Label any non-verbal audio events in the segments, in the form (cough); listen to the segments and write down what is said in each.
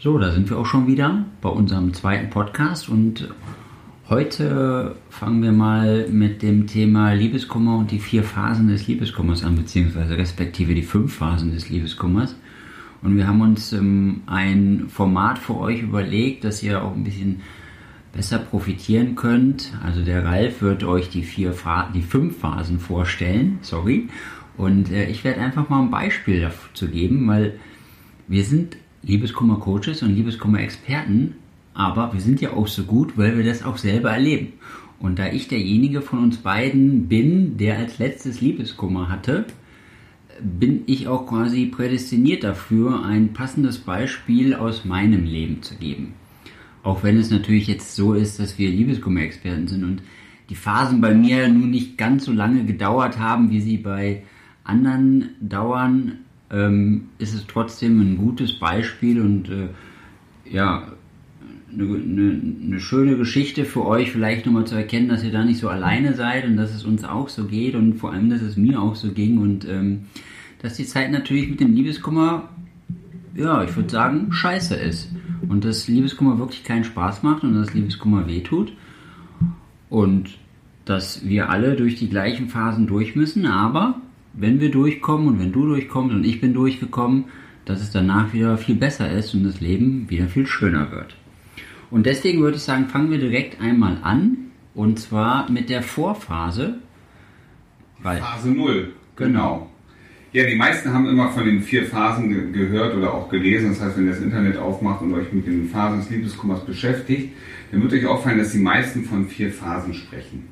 So, da sind wir auch schon wieder bei unserem zweiten Podcast und heute fangen wir mal mit dem Thema Liebeskummer und die vier Phasen des Liebeskummers an, beziehungsweise respektive die fünf Phasen des Liebeskummers. Und wir haben uns ähm, ein Format für euch überlegt, dass ihr auch ein bisschen besser profitieren könnt. Also der Ralf wird euch die vier Phasen, die fünf Phasen vorstellen, sorry. Und äh, ich werde einfach mal ein Beispiel dazu geben, weil wir sind Liebeskummer-Coaches und Liebeskummer-Experten, aber wir sind ja auch so gut, weil wir das auch selber erleben. Und da ich derjenige von uns beiden bin, der als letztes Liebeskummer hatte, bin ich auch quasi prädestiniert dafür, ein passendes Beispiel aus meinem Leben zu geben. Auch wenn es natürlich jetzt so ist, dass wir Liebeskummer-Experten sind und die Phasen bei mir nun nicht ganz so lange gedauert haben, wie sie bei anderen dauern, ähm, ist es trotzdem ein gutes Beispiel und äh, ja, eine, eine, eine, schöne Geschichte für euch, vielleicht nochmal zu erkennen, dass ihr da nicht so alleine seid und dass es uns auch so geht und vor allem, dass es mir auch so ging und ähm, dass die Zeit natürlich mit dem Liebeskummer, ja, ich würde sagen, scheiße ist. Und dass Liebeskummer wirklich keinen Spaß macht und dass Liebeskummer wehtut. Und dass wir alle durch die gleichen Phasen durch müssen, aber wenn wir durchkommen und wenn du durchkommst und ich bin durchgekommen, dass es danach wieder viel besser ist und das Leben wieder viel schöner wird. Und deswegen würde ich sagen, fangen wir direkt einmal an und zwar mit der Vorphase. Phase 0. Genau. Ja, die meisten haben immer von den vier Phasen ge gehört oder auch gelesen. Das heißt, wenn ihr das Internet aufmacht und euch mit den Phasen des Liebeskummers beschäftigt, dann wird euch auffallen, dass die meisten von vier Phasen sprechen.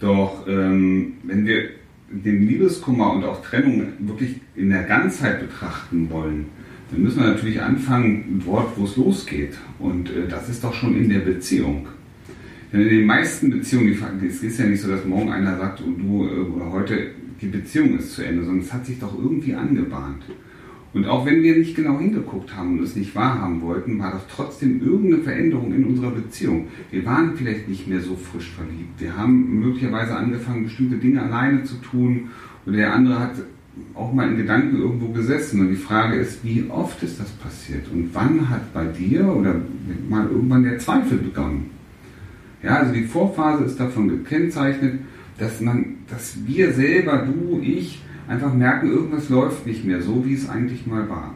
Doch ähm, wenn wir den Liebeskummer und auch Trennung wirklich in der Ganzheit betrachten wollen, dann müssen wir natürlich anfangen dort, wo es losgeht. Und äh, das ist doch schon in der Beziehung. Denn in den meisten Beziehungen, es ist ja nicht so, dass morgen einer sagt, und du äh, oder heute die Beziehung ist zu Ende, sondern es hat sich doch irgendwie angebahnt. Und auch wenn wir nicht genau hingeguckt haben und es nicht wahrhaben wollten, war doch trotzdem irgendeine Veränderung in unserer Beziehung. Wir waren vielleicht nicht mehr so frisch verliebt. Wir haben möglicherweise angefangen, bestimmte Dinge alleine zu tun. Oder der andere hat auch mal in Gedanken irgendwo gesessen. Und die Frage ist, wie oft ist das passiert? Und wann hat bei dir oder mal irgendwann der Zweifel begonnen? Ja, also die Vorphase ist davon gekennzeichnet, dass man, dass wir selber, du, ich, einfach merken, irgendwas läuft nicht mehr so, wie es eigentlich mal war.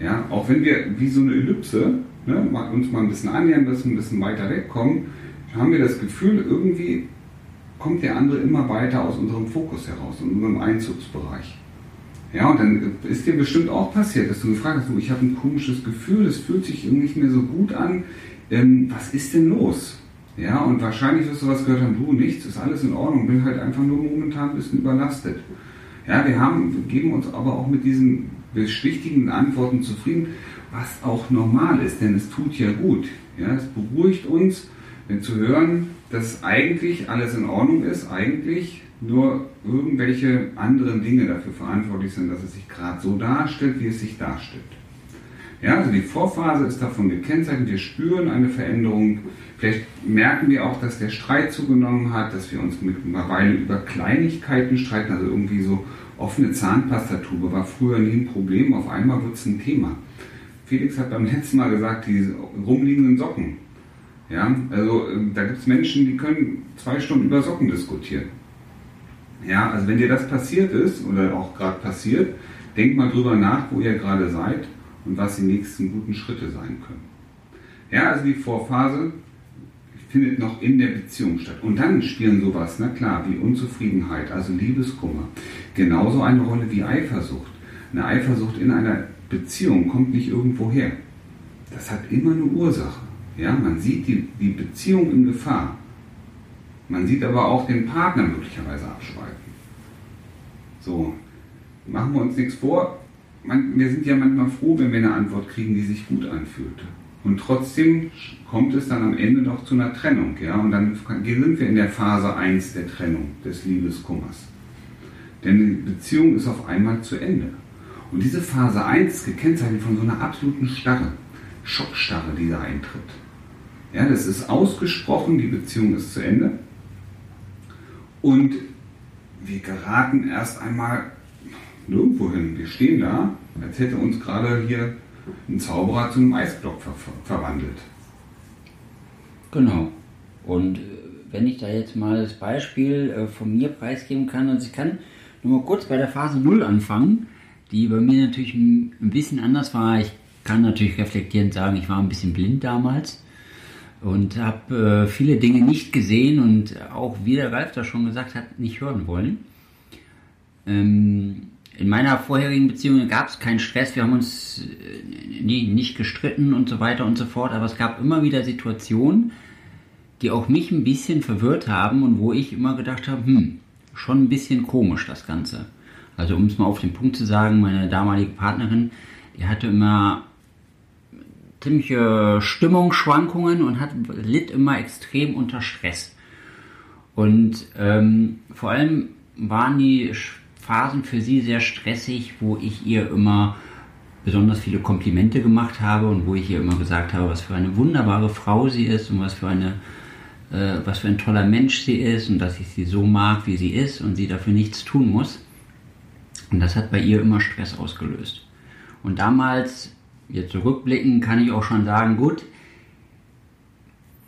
Ja, auch wenn wir wie so eine Ellipse ne, uns mal ein bisschen annähern müssen, ein bisschen weiter wegkommen, haben wir das Gefühl, irgendwie kommt der andere immer weiter aus unserem Fokus heraus, in unserem Einzugsbereich. Ja, und dann ist dir bestimmt auch passiert, dass du gefragt hast, du, ich habe ein komisches Gefühl, es fühlt sich irgendwie nicht mehr so gut an. Ähm, was ist denn los? Ja, und wahrscheinlich wirst du was gehört haben, du, nichts, ist alles in Ordnung, bin halt einfach nur momentan ein bisschen überlastet. Ja, wir haben, geben uns aber auch mit diesen beschwichtigenden Antworten zufrieden, was auch normal ist, denn es tut ja gut. Ja, es beruhigt uns, wenn zu hören, dass eigentlich alles in Ordnung ist, eigentlich nur irgendwelche anderen Dinge dafür verantwortlich sind, dass es sich gerade so darstellt, wie es sich darstellt. Ja, also die Vorphase ist davon gekennzeichnet, wir spüren eine Veränderung. Vielleicht merken wir auch, dass der Streit zugenommen hat, dass wir uns mittlerweile über Kleinigkeiten streiten, also irgendwie so offene Zahnpastatube war früher nie ein Problem, auf einmal wird es ein Thema. Felix hat beim letzten Mal gesagt, die rumliegenden Socken. Ja, also ähm, da gibt es Menschen, die können zwei Stunden über Socken diskutieren. Ja, also wenn dir das passiert ist oder auch gerade passiert, denk mal drüber nach, wo ihr gerade seid und was die nächsten guten Schritte sein können. Ja, also die Vorphase findet noch in der Beziehung statt. Und dann spielen sowas, na klar, wie Unzufriedenheit, also Liebeskummer, genauso eine Rolle wie Eifersucht. Eine Eifersucht in einer Beziehung kommt nicht irgendwo her. Das hat immer eine Ursache. Ja, man sieht die, die Beziehung in Gefahr. Man sieht aber auch den Partner möglicherweise abschweifen. So, machen wir uns nichts vor, man, wir sind ja manchmal froh, wenn wir eine Antwort kriegen, die sich gut anfühlt. Und trotzdem kommt es dann am Ende doch zu einer Trennung. Ja? Und dann sind wir in der Phase 1 der Trennung, des Liebeskummers. Denn die Beziehung ist auf einmal zu Ende. Und diese Phase 1 ist gekennzeichnet von so einer absoluten Starre, Schockstarre, die da eintritt. Ja, das ist ausgesprochen, die Beziehung ist zu Ende. Und wir geraten erst einmal nirgendwo hin. Wir stehen da, als hätte uns gerade hier einen Zauberer zu einem Eisblock ver verwandelt. Genau. Und äh, wenn ich da jetzt mal das Beispiel äh, von mir preisgeben kann, also ich kann nur mal kurz bei der Phase 0 anfangen, die bei mir natürlich ein bisschen anders war. Ich kann natürlich reflektierend sagen, ich war ein bisschen blind damals und habe äh, viele Dinge nicht gesehen und auch, wie der Ralf da schon gesagt hat, nicht hören wollen. Ähm, in meiner vorherigen Beziehung gab es keinen Stress, wir haben uns äh, nie, nicht gestritten und so weiter und so fort, aber es gab immer wieder Situationen, die auch mich ein bisschen verwirrt haben und wo ich immer gedacht habe, hm, schon ein bisschen komisch das Ganze. Also um es mal auf den Punkt zu sagen, meine damalige Partnerin, die hatte immer ziemliche Stimmungsschwankungen und hat, litt immer extrem unter Stress. Und ähm, vor allem waren die Phasen für sie sehr stressig, wo ich ihr immer besonders viele Komplimente gemacht habe und wo ich ihr immer gesagt habe, was für eine wunderbare Frau sie ist und was für eine äh, was für ein toller Mensch sie ist und dass ich sie so mag, wie sie ist und sie dafür nichts tun muss. Und das hat bei ihr immer Stress ausgelöst. Und damals, jetzt zurückblicken, kann ich auch schon sagen, gut,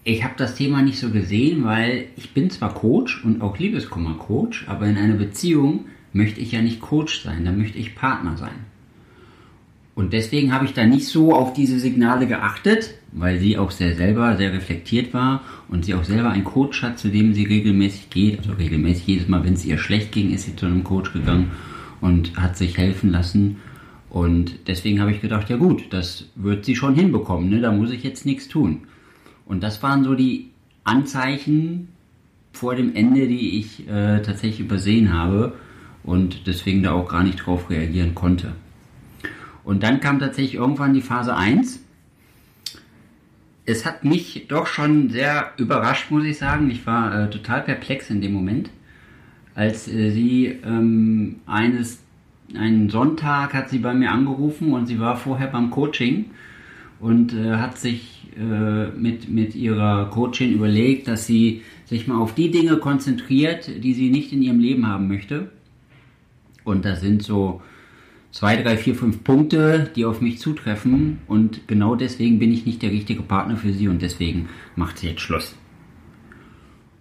ich habe das Thema nicht so gesehen, weil ich bin zwar Coach und auch Liebeskummer-Coach, aber in einer Beziehung möchte ich ja nicht Coach sein, da möchte ich Partner sein. Und deswegen habe ich da nicht so auf diese Signale geachtet, weil sie auch sehr selber sehr reflektiert war und sie auch selber einen Coach hat, zu dem sie regelmäßig geht. Also regelmäßig jedes Mal, wenn es ihr schlecht ging, ist sie zu einem Coach gegangen und hat sich helfen lassen. Und deswegen habe ich gedacht, ja gut, das wird sie schon hinbekommen, ne? da muss ich jetzt nichts tun. Und das waren so die Anzeichen vor dem Ende, die ich äh, tatsächlich übersehen habe und deswegen da auch gar nicht drauf reagieren konnte. Und dann kam tatsächlich irgendwann die Phase 1. Es hat mich doch schon sehr überrascht, muss ich sagen. Ich war äh, total perplex in dem Moment, als äh, sie ähm, eines einen Sonntag hat sie bei mir angerufen und sie war vorher beim Coaching und äh, hat sich äh, mit, mit ihrer Coachin überlegt, dass sie sich mal auf die Dinge konzentriert, die sie nicht in ihrem Leben haben möchte. Und das sind so zwei, drei, vier, fünf Punkte, die auf mich zutreffen und genau deswegen bin ich nicht der richtige Partner für sie und deswegen macht sie jetzt Schluss.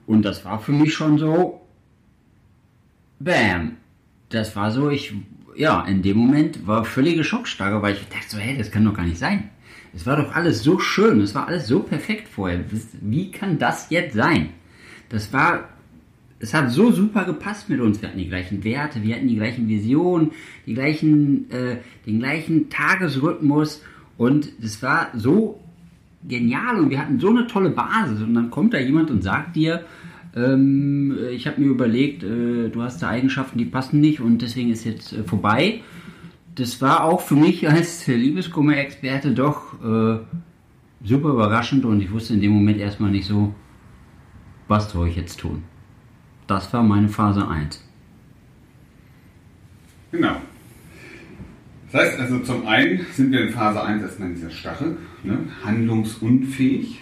Und das war für mich schon so, bam, das war so, ich, ja, in dem Moment war völlige Schockstarre, weil ich dachte so, hey, das kann doch gar nicht sein. Es war doch alles so schön, es war alles so perfekt vorher. Wie kann das jetzt sein? Das war es hat so super gepasst mit uns. Wir hatten die gleichen Werte, wir hatten die gleichen Visionen, die gleichen, äh, den gleichen Tagesrhythmus und es war so genial und wir hatten so eine tolle Basis. Und dann kommt da jemand und sagt dir, ähm, ich habe mir überlegt, äh, du hast da Eigenschaften, die passen nicht und deswegen ist jetzt äh, vorbei. Das war auch für mich als Liebeskummer-Experte doch äh, super überraschend und ich wusste in dem Moment erstmal nicht so, was soll ich jetzt tun. Das war meine Phase 1. Genau. Das heißt also, zum einen sind wir in Phase 1 erstmal in dieser Stachel, ne, handlungsunfähig,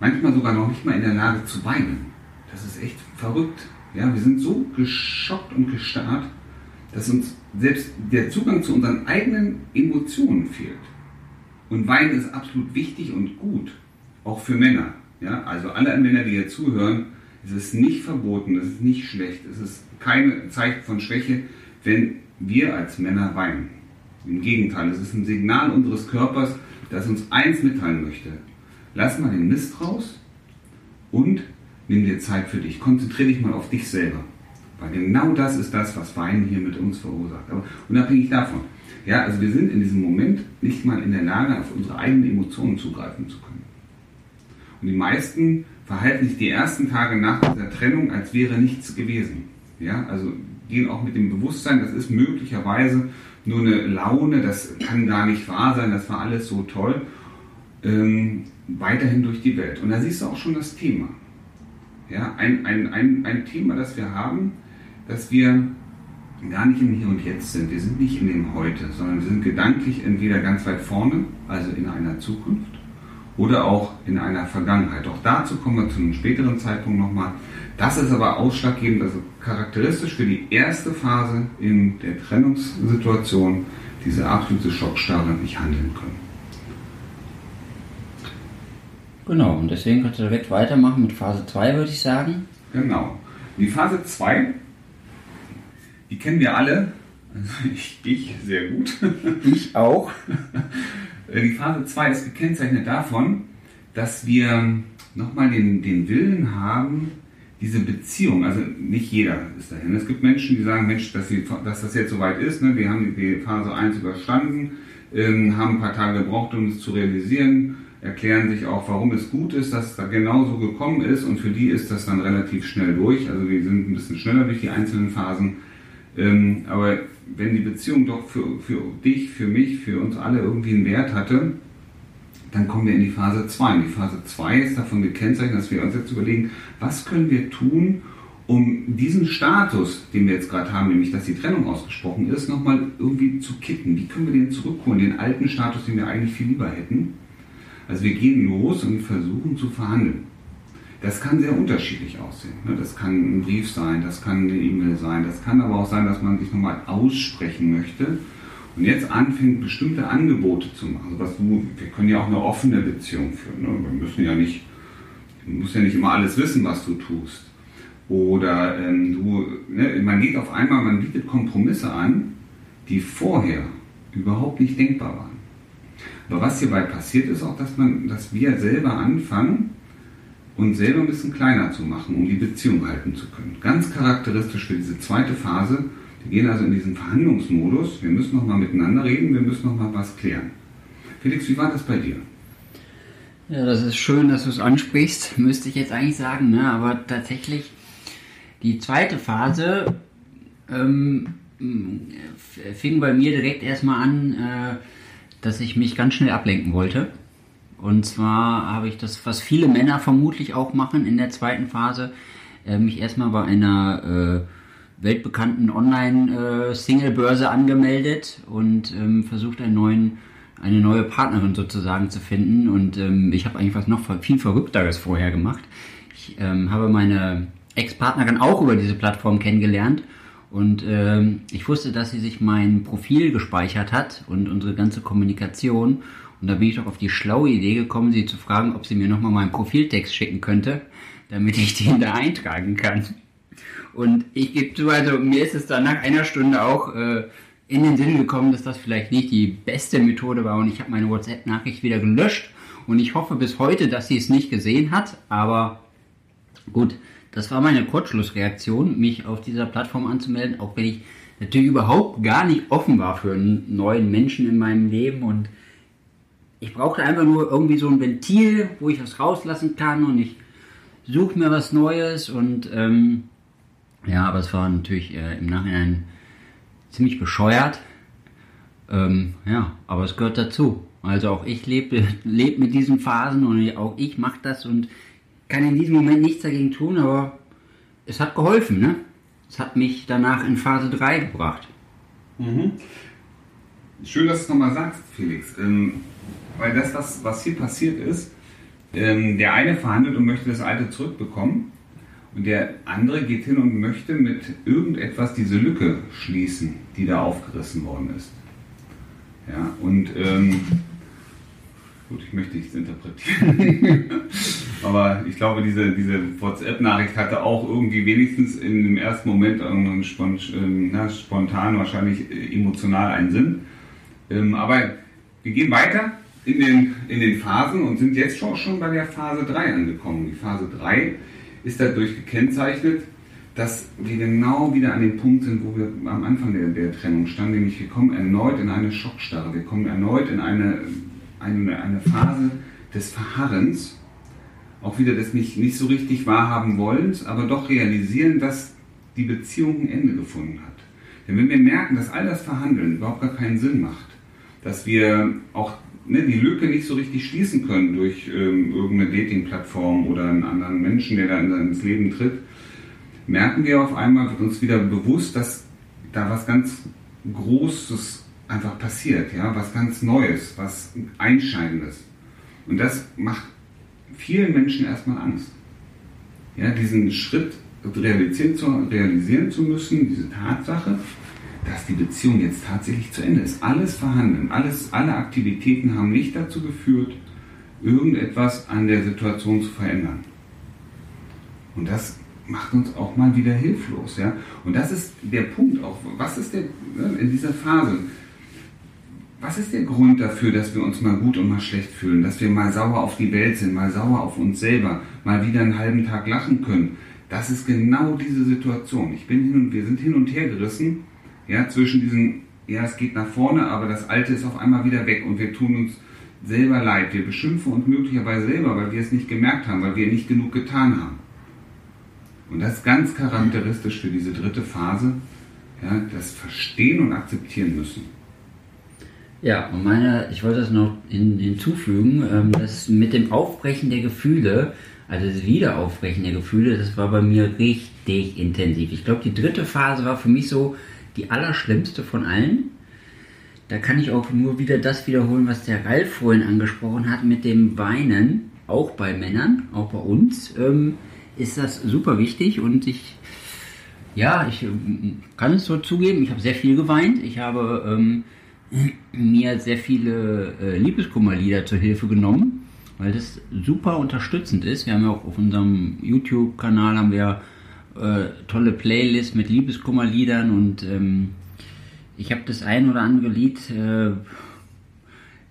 manchmal sogar noch nicht mal in der Lage zu weinen. Das ist echt verrückt. Ja, wir sind so geschockt und gestarrt, dass uns selbst der Zugang zu unseren eigenen Emotionen fehlt. Und Weinen ist absolut wichtig und gut, auch für Männer. Ja, also alle Männer, die hier zuhören, es ist nicht verboten, es ist nicht schlecht, es ist kein Zeichen von Schwäche, wenn wir als Männer weinen. Im Gegenteil, es ist ein Signal unseres Körpers, das uns eins mitteilen möchte. Lass mal den Mist raus und nimm dir Zeit für dich. Konzentriere dich mal auf dich selber. Weil genau das ist das, was Weinen hier mit uns verursacht. Aber unabhängig davon. Ja, also wir sind in diesem Moment nicht mal in der Lage, auf unsere eigenen Emotionen zugreifen zu können. Und die meisten verhalten sich die ersten Tage nach der Trennung, als wäre nichts gewesen. Ja, also gehen auch mit dem Bewusstsein, das ist möglicherweise nur eine Laune, das kann gar nicht wahr sein, das war alles so toll, ähm, weiterhin durch die Welt. Und da siehst du auch schon das Thema. Ja, ein, ein, ein, ein Thema, das wir haben, dass wir gar nicht im Hier und Jetzt sind. Wir sind nicht in dem Heute, sondern wir sind gedanklich entweder ganz weit vorne, also in einer Zukunft, oder auch in einer Vergangenheit. Auch dazu kommen wir zu einem späteren Zeitpunkt nochmal. Das ist aber ausschlaggebend, also charakteristisch für die erste Phase in der Trennungssituation, diese absolute Schockstarre nicht handeln können. Genau, und deswegen könnt ihr direkt weitermachen mit Phase 2, würde ich sagen. Genau. Die Phase 2, die kennen wir alle. Also (laughs) ich, ich sehr gut. Ich auch. (laughs) Die Phase 2 ist gekennzeichnet davon, dass wir nochmal den, den Willen haben, diese Beziehung, also nicht jeder ist dahin. Es gibt Menschen, die sagen, Mensch, dass, sie, dass das jetzt soweit ist, ne? die haben die Phase 1 überstanden, ähm, haben ein paar Tage gebraucht, um es zu realisieren, erklären sich auch, warum es gut ist, dass es da genauso gekommen ist und für die ist das dann relativ schnell durch. Also wir sind ein bisschen schneller durch die einzelnen Phasen. Ähm, aber wenn die Beziehung doch für, für dich, für mich, für uns alle irgendwie einen Wert hatte, dann kommen wir in die Phase 2. Und die Phase 2 ist davon gekennzeichnet, dass wir uns jetzt überlegen, was können wir tun, um diesen Status, den wir jetzt gerade haben, nämlich dass die Trennung ausgesprochen ist, nochmal irgendwie zu kitten. Wie können wir den zurückholen, den alten Status, den wir eigentlich viel lieber hätten? Also wir gehen los und versuchen zu verhandeln. Das kann sehr unterschiedlich aussehen. Ne? Das kann ein Brief sein, das kann eine E-Mail sein, das kann aber auch sein, dass man sich nochmal aussprechen möchte und jetzt anfängt, bestimmte Angebote zu machen. Also was du, wir können ja auch eine offene Beziehung führen. Ne? Wir müssen ja nicht, du musst ja nicht immer alles wissen, was du tust. Oder ähm, du, ne, man geht auf einmal, man bietet Kompromisse an, die vorher überhaupt nicht denkbar waren. Aber was hierbei passiert ist auch, dass man, dass wir selber anfangen, uns selber ein bisschen kleiner zu machen, um die Beziehung halten zu können. Ganz charakteristisch für diese zweite Phase wir gehen also in diesen Verhandlungsmodus. Wir müssen nochmal miteinander reden, wir müssen nochmal was klären. Felix, wie war das bei dir? Ja, das ist schön, dass du es ansprichst, (laughs) müsste ich jetzt eigentlich sagen. Ne? Aber tatsächlich, die zweite Phase ähm, fing bei mir direkt erstmal an, äh, dass ich mich ganz schnell ablenken wollte. Und zwar habe ich das, was viele Männer vermutlich auch machen in der zweiten Phase, äh, mich erstmal bei einer äh, weltbekannten Online-Single-Börse angemeldet und ähm, versucht einen neuen, eine neue Partnerin sozusagen zu finden. Und ähm, ich habe eigentlich was noch viel Verrückteres vorher gemacht. Ich ähm, habe meine Ex-Partnerin auch über diese Plattform kennengelernt und ähm, ich wusste, dass sie sich mein Profil gespeichert hat und unsere ganze Kommunikation. Und da bin ich doch auf die schlaue Idee gekommen, sie zu fragen, ob sie mir nochmal meinen Profiltext schicken könnte, damit ich den da eintragen kann. Und ich gebe zu, also mir ist es dann nach einer Stunde auch äh, in den Sinn gekommen, dass das vielleicht nicht die beste Methode war. Und ich habe meine WhatsApp-Nachricht wieder gelöscht. Und ich hoffe bis heute, dass sie es nicht gesehen hat, aber gut, das war meine Kurzschlussreaktion, mich auf dieser Plattform anzumelden, auch wenn ich natürlich überhaupt gar nicht offen war für einen neuen Menschen in meinem Leben. Und ich brauchte einfach nur irgendwie so ein Ventil, wo ich was rauslassen kann und ich suche mir was Neues und ähm, ja, aber es war natürlich äh, im Nachhinein ziemlich bescheuert. Ähm, ja, aber es gehört dazu. Also auch ich lebe (laughs) leb mit diesen Phasen und auch ich mache das und kann in diesem Moment nichts dagegen tun, aber es hat geholfen, ne? Es hat mich danach in Phase 3 gebracht. Mhm. Schön, dass du es nochmal sagst, Felix. Ähm, weil das, was, was hier passiert ist, ähm, der eine verhandelt und möchte das alte zurückbekommen und der andere geht hin und möchte mit irgendetwas diese Lücke schließen, die da aufgerissen worden ist. Ja, und ähm, gut, ich möchte nichts interpretieren. (laughs) Aber ich glaube, diese, diese WhatsApp-Nachricht hatte auch irgendwie wenigstens in dem ersten Moment ähm, na, spontan, wahrscheinlich äh, emotional einen Sinn. Ähm, aber wir gehen weiter in den, in den Phasen und sind jetzt schon, schon bei der Phase 3 angekommen. Die Phase 3 ist dadurch gekennzeichnet, dass wir genau wieder an dem Punkt sind, wo wir am Anfang der, der Trennung standen, nämlich wir kommen erneut in eine Schockstarre, wir kommen erneut in eine, eine, eine Phase des Verharrens, auch wieder des nicht, nicht so richtig wahrhaben wollens, aber doch realisieren, dass die Beziehung ein Ende gefunden hat. Denn wenn wir merken, dass all das Verhandeln überhaupt gar keinen Sinn macht, dass wir auch ne, die Lücke nicht so richtig schließen können durch ähm, irgendeine Dating-Plattform oder einen anderen Menschen, der da ins Leben tritt, merken wir auf einmal, wird uns wieder bewusst, dass da was ganz Großes einfach passiert, ja, was ganz Neues, was Einschneidendes. Und das macht vielen Menschen erstmal Angst. Ja, diesen Schritt realisieren zu, realisieren zu müssen, diese Tatsache, dass die Beziehung jetzt tatsächlich zu Ende ist. Alles Verhandeln, alles, alle Aktivitäten haben nicht dazu geführt, irgendetwas an der Situation zu verändern. Und das macht uns auch mal wieder hilflos. Ja? Und das ist der Punkt auch. Was ist der ne, in dieser Phase? Was ist der Grund dafür, dass wir uns mal gut und mal schlecht fühlen, dass wir mal sauer auf die Welt sind, mal sauer auf uns selber, mal wieder einen halben Tag lachen können? Das ist genau diese Situation. Ich bin hin und wir sind hin und her gerissen, ja, zwischen diesen, ja, es geht nach vorne, aber das Alte ist auf einmal wieder weg und wir tun uns selber leid. Wir beschimpfen uns möglicherweise selber, weil wir es nicht gemerkt haben, weil wir nicht genug getan haben. Und das ist ganz charakteristisch für diese dritte Phase, ja, das Verstehen und Akzeptieren müssen. Ja, und meine, ich wollte das noch hinzufügen, ähm, dass mit dem Aufbrechen der Gefühle, also das Wiederaufbrechen der Gefühle, das war bei mir richtig intensiv. Ich glaube, die dritte Phase war für mich so die allerschlimmste von allen. Da kann ich auch nur wieder das wiederholen, was der Ralf vorhin angesprochen hat mit dem Weinen, auch bei Männern, auch bei uns. Ähm, ist das super wichtig und ich, ja, ich ähm, kann es so zugeben, ich habe sehr viel geweint. Ich habe ähm, (clears throat) mir sehr viele äh, Liebeskummerlieder zur Hilfe genommen, weil das super unterstützend ist. Wir haben ja auch auf unserem YouTube-Kanal haben wir äh, tolle Playlists mit Liebeskummerliedern und ähm, ich habe das ein oder andere Lied, äh,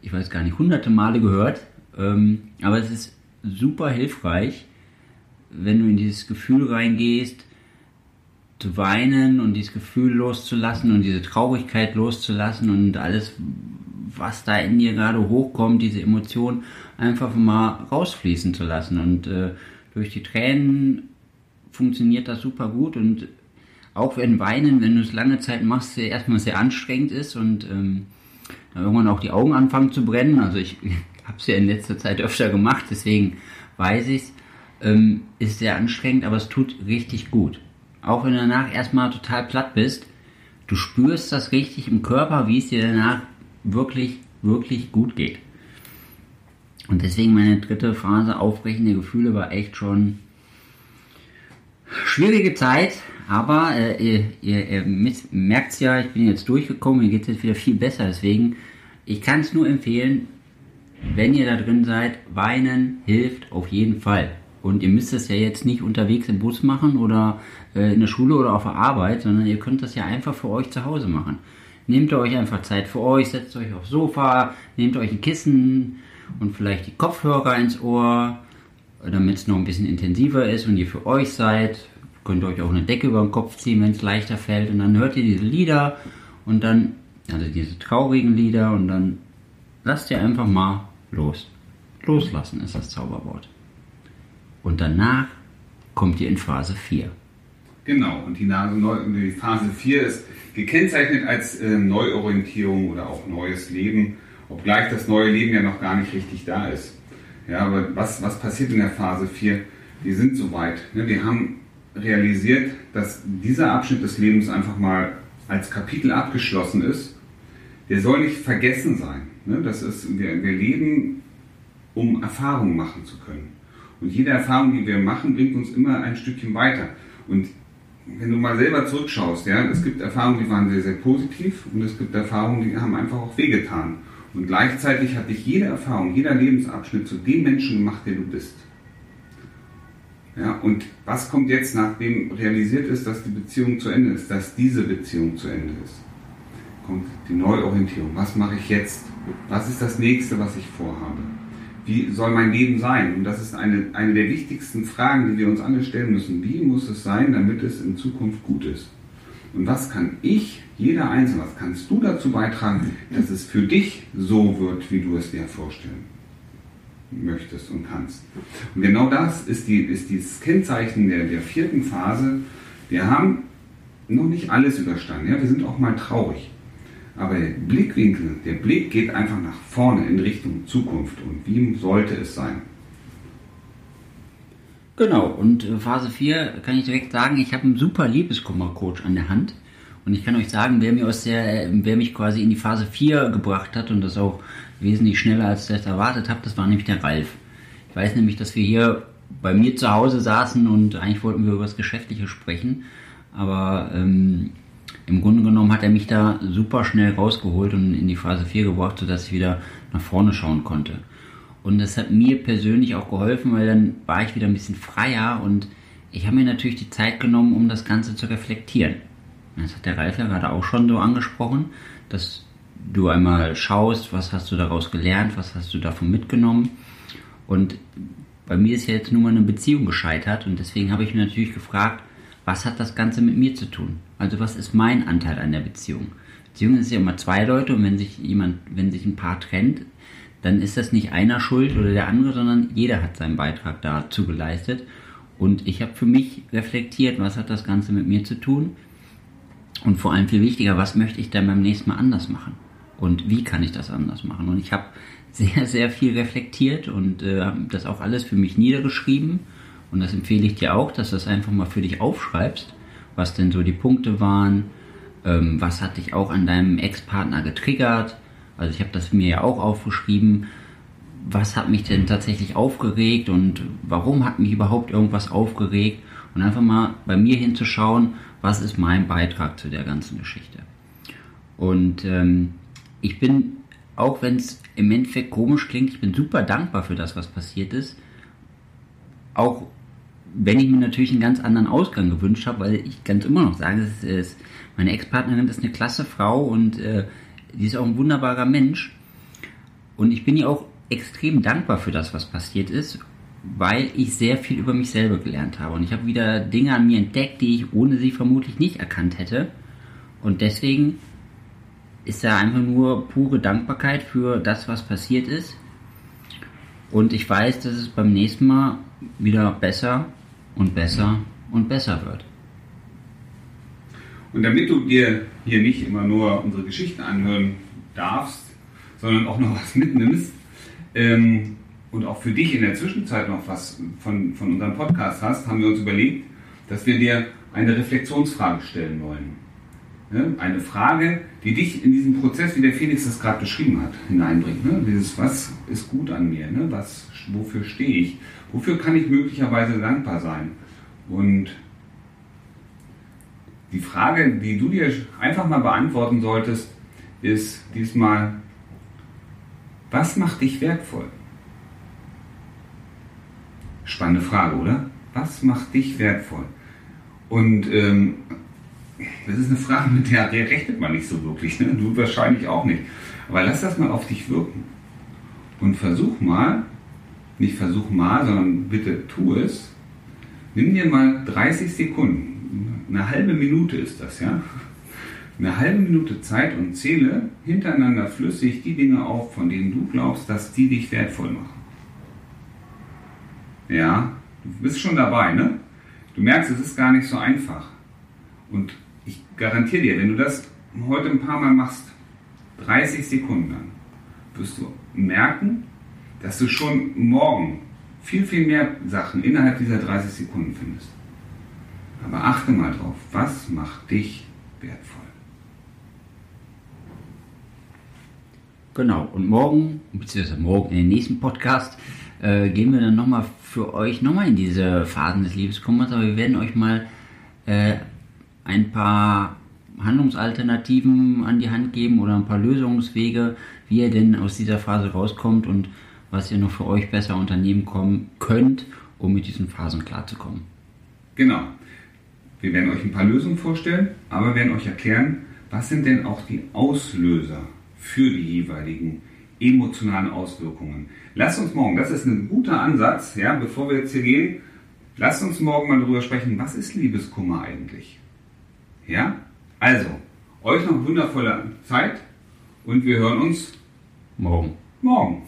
ich weiß gar nicht, hunderte Male gehört, ähm, aber es ist super hilfreich wenn du in dieses Gefühl reingehst, zu weinen und dieses Gefühl loszulassen und diese Traurigkeit loszulassen und alles, was da in dir gerade hochkommt, diese Emotion einfach mal rausfließen zu lassen. Und äh, durch die Tränen funktioniert das super gut und auch wenn Weinen, wenn du es lange Zeit machst, erstmal sehr anstrengend ist und ähm, irgendwann auch die Augen anfangen zu brennen. Also ich (laughs) habe es ja in letzter Zeit öfter gemacht, deswegen weiß ich es ähm, ist sehr anstrengend, aber es tut richtig gut. Auch wenn du danach erstmal total platt bist, du spürst das richtig im Körper, wie es dir danach wirklich, wirklich gut geht. Und deswegen meine dritte Phase, aufbrechende Gefühle, war echt schon schwierige Zeit, aber äh, ihr, ihr, ihr merkt es ja, ich bin jetzt durchgekommen, mir geht es jetzt wieder viel besser. Deswegen, ich kann es nur empfehlen, wenn ihr da drin seid, weinen hilft auf jeden Fall. Und ihr müsst es ja jetzt nicht unterwegs im Bus machen oder äh, in der Schule oder auf der Arbeit, sondern ihr könnt das ja einfach für euch zu Hause machen. Nehmt euch einfach Zeit für euch, setzt euch aufs Sofa, nehmt euch ein Kissen und vielleicht die Kopfhörer ins Ohr, damit es noch ein bisschen intensiver ist und ihr für euch seid. Könnt ihr euch auch eine Decke über den Kopf ziehen, wenn es leichter fällt. Und dann hört ihr diese Lieder und dann, also diese traurigen Lieder und dann lasst ihr einfach mal los. Loslassen ist das Zauberwort. Und danach kommt ihr in Phase 4. Genau, und die, Phase 4 ist gekennzeichnet als äh, Neuorientierung oder auch neues Leben, obgleich das neue Leben ja noch gar nicht richtig da ist. Ja, aber was, was passiert in der Phase 4? Wir sind soweit. Ne? Wir haben realisiert, dass dieser Abschnitt des Lebens einfach mal als Kapitel abgeschlossen ist. Der soll nicht vergessen sein. Ne? Das ist, wir, wir leben, um Erfahrungen machen zu können. Und jede Erfahrung, die wir machen, bringt uns immer ein Stückchen weiter. Und wenn du mal selber zurückschaust, ja, es gibt Erfahrungen, die waren sehr, sehr positiv und es gibt Erfahrungen, die haben einfach auch wehgetan. Und gleichzeitig hat dich jede Erfahrung, jeder Lebensabschnitt zu dem Menschen gemacht, der du bist. Ja, und was kommt jetzt, nachdem realisiert ist, dass die Beziehung zu Ende ist, dass diese Beziehung zu Ende ist? Kommt die Neuorientierung. Was mache ich jetzt? Was ist das nächste, was ich vorhabe? wie soll mein Leben sein? Und das ist eine, eine der wichtigsten Fragen, die wir uns alle stellen müssen. Wie muss es sein, damit es in Zukunft gut ist? Und was kann ich, jeder Einzelne, was kannst du dazu beitragen, dass es für dich so wird, wie du es dir vorstellen möchtest und kannst? Und genau das ist, die, ist dieses Kennzeichen der, der vierten Phase. Wir haben noch nicht alles überstanden. Ja? Wir sind auch mal traurig. Aber der Blickwinkel, der Blick geht einfach nach vorne in Richtung Zukunft. Und wie sollte es sein? Genau, und äh, Phase 4 kann ich direkt sagen, ich habe einen super Liebeskummer-Coach an der Hand. Und ich kann euch sagen, wer, mir aus der, wer mich quasi in die Phase 4 gebracht hat und das auch wesentlich schneller als ich das erwartet habe, das war nämlich der Ralf. Ich weiß nämlich, dass wir hier bei mir zu Hause saßen und eigentlich wollten wir über das Geschäftliche sprechen. Aber ähm, im Grunde genommen hat er mich da super schnell rausgeholt und in die Phase 4 gebracht, sodass ich wieder nach vorne schauen konnte. Und das hat mir persönlich auch geholfen, weil dann war ich wieder ein bisschen freier und ich habe mir natürlich die Zeit genommen, um das Ganze zu reflektieren. Das hat der Ralf ja gerade auch schon so angesprochen, dass du einmal schaust, was hast du daraus gelernt, was hast du davon mitgenommen. Und bei mir ist ja jetzt nur mal eine Beziehung gescheitert und deswegen habe ich mir natürlich gefragt, was hat das Ganze mit mir zu tun? Also was ist mein Anteil an der Beziehung? Beziehung ist ja immer zwei Leute und wenn sich jemand, wenn sich ein Paar trennt, dann ist das nicht einer schuld oder der andere, sondern jeder hat seinen Beitrag dazu geleistet. Und ich habe für mich reflektiert, was hat das Ganze mit mir zu tun? Und vor allem viel wichtiger, was möchte ich dann beim nächsten Mal anders machen? Und wie kann ich das anders machen? Und ich habe sehr, sehr viel reflektiert und äh, das auch alles für mich niedergeschrieben. Und das empfehle ich dir auch, dass du das einfach mal für dich aufschreibst, was denn so die Punkte waren, ähm, was hat dich auch an deinem Ex-Partner getriggert, also ich habe das mir ja auch aufgeschrieben, was hat mich denn tatsächlich aufgeregt und warum hat mich überhaupt irgendwas aufgeregt und einfach mal bei mir hinzuschauen, was ist mein Beitrag zu der ganzen Geschichte. Und ähm, ich bin, auch wenn es im Endeffekt komisch klingt, ich bin super dankbar für das, was passiert ist. Auch wenn ich mir natürlich einen ganz anderen Ausgang gewünscht habe, weil ich ganz immer noch sage, ist, ist, meine Ex-Partnerin ist eine klasse Frau und äh, Sie ist auch ein wunderbarer Mensch. Und ich bin ihr auch extrem dankbar für das, was passiert ist, weil ich sehr viel über mich selber gelernt habe. Und ich habe wieder Dinge an mir entdeckt, die ich ohne sie vermutlich nicht erkannt hätte. Und deswegen ist da einfach nur pure Dankbarkeit für das, was passiert ist. Und ich weiß, dass es beim nächsten Mal wieder besser und besser und besser wird. Und damit du dir hier nicht immer nur unsere Geschichten anhören darfst, sondern auch noch was mitnimmst ähm, und auch für dich in der Zwischenzeit noch was von, von unserem Podcast hast, haben wir uns überlegt, dass wir dir eine Reflexionsfrage stellen wollen. Ne? Eine Frage, die dich in diesen Prozess, wie der Felix das gerade beschrieben hat, hineinbringt. Ne? Dieses, was ist gut an mir? Ne? Was, wofür stehe ich? Wofür kann ich möglicherweise dankbar sein? Und die Frage, die du dir einfach mal beantworten solltest, ist diesmal, was macht dich wertvoll? Spannende Frage, oder? Was macht dich wertvoll? Und ähm, das ist eine Frage, mit der, rechnet man nicht so wirklich. Ne? Du wahrscheinlich auch nicht. Aber lass das mal auf dich wirken. Und versuch mal, nicht versuch mal, sondern bitte tu es. Nimm dir mal 30 Sekunden eine halbe Minute ist das, ja? Eine halbe Minute Zeit und zähle hintereinander flüssig die Dinge auf, von denen du glaubst, dass die dich wertvoll machen. Ja, du bist schon dabei, ne? Du merkst, es ist gar nicht so einfach. Und ich garantiere dir, wenn du das heute ein paar Mal machst, 30 Sekunden lang, wirst du merken, dass du schon morgen viel, viel mehr Sachen innerhalb dieser 30 Sekunden findest. Aber achte mal drauf, was macht dich wertvoll? Genau, und morgen, beziehungsweise morgen in den nächsten Podcast, äh, gehen wir dann nochmal für euch nochmal in diese Phasen des Liebeskummers, aber wir werden euch mal äh, ein paar Handlungsalternativen an die Hand geben oder ein paar Lösungswege, wie ihr denn aus dieser Phase rauskommt und was ihr noch für euch besser unternehmen kommen könnt, um mit diesen Phasen klarzukommen. Genau. Wir werden euch ein paar Lösungen vorstellen, aber werden euch erklären, was sind denn auch die Auslöser für die jeweiligen emotionalen Auswirkungen. Lasst uns morgen, das ist ein guter Ansatz, ja, bevor wir jetzt hier gehen, lasst uns morgen mal darüber sprechen, was ist Liebeskummer eigentlich? Ja? Also, euch noch wundervolle Zeit und wir hören uns morgen. Morgen.